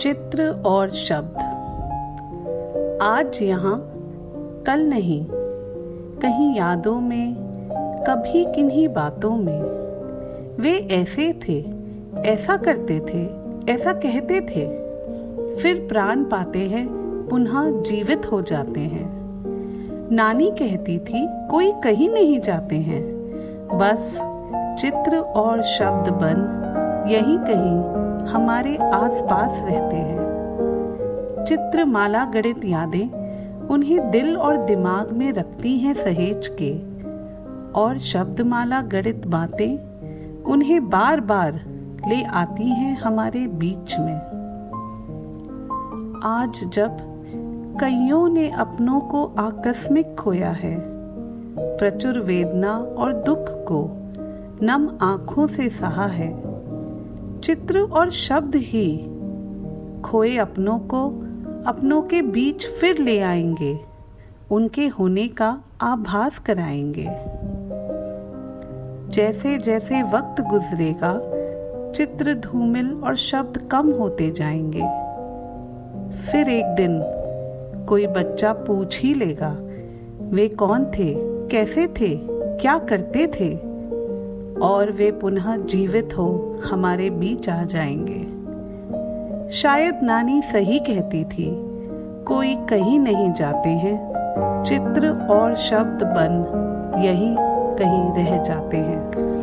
चित्र और शब्द। आज यहाँ कल नहीं, कहीं यादों में, कभी किन्हीं बातों में। वे ऐसे थे, ऐसा करते थे, ऐसा कहते थे। फिर प्राण पाते हैं, पुनः जीवित हो जाते हैं। नानी कहती थी, कोई कहीं नहीं जाते हैं। बस चित्र और शब्द बन यहीं कहीं हमारे आसपास रहते हैं। चित्र माला गणित यादें उन्हें दिल और दिमाग में रखती हैं सहेज के। और शब्दमाला गणित बातें उन्हें बार बार ले आती हैं हमारे बीच में। आज जब कईयों ने अपनों को आकस्मिक खोया है, प्रचुर वेदना और दुख को नम आँखों से सहा है चित्र और शब्द ही खोए अपनों को, अपनों के बीच फिर ले आएँगे, उनके होने का आभास कराएँगे। जैसे जैसे वक्त गुजरेगा, चित्र धूमिल और शब्द कम होते जाएँगे। फिर एक दिन कोई बच्चा पूछ ही लेगा, वे कौन थे? कैसे थे? क्या करते थे? और वे पुनः जीवित हो हमारे बीच आ जाएँगे। शायद नानी सही कहती थी, कोई कहीं नहीं जाते हैं, चित्र और शब्द बन यही कहीं रह जाते हैं।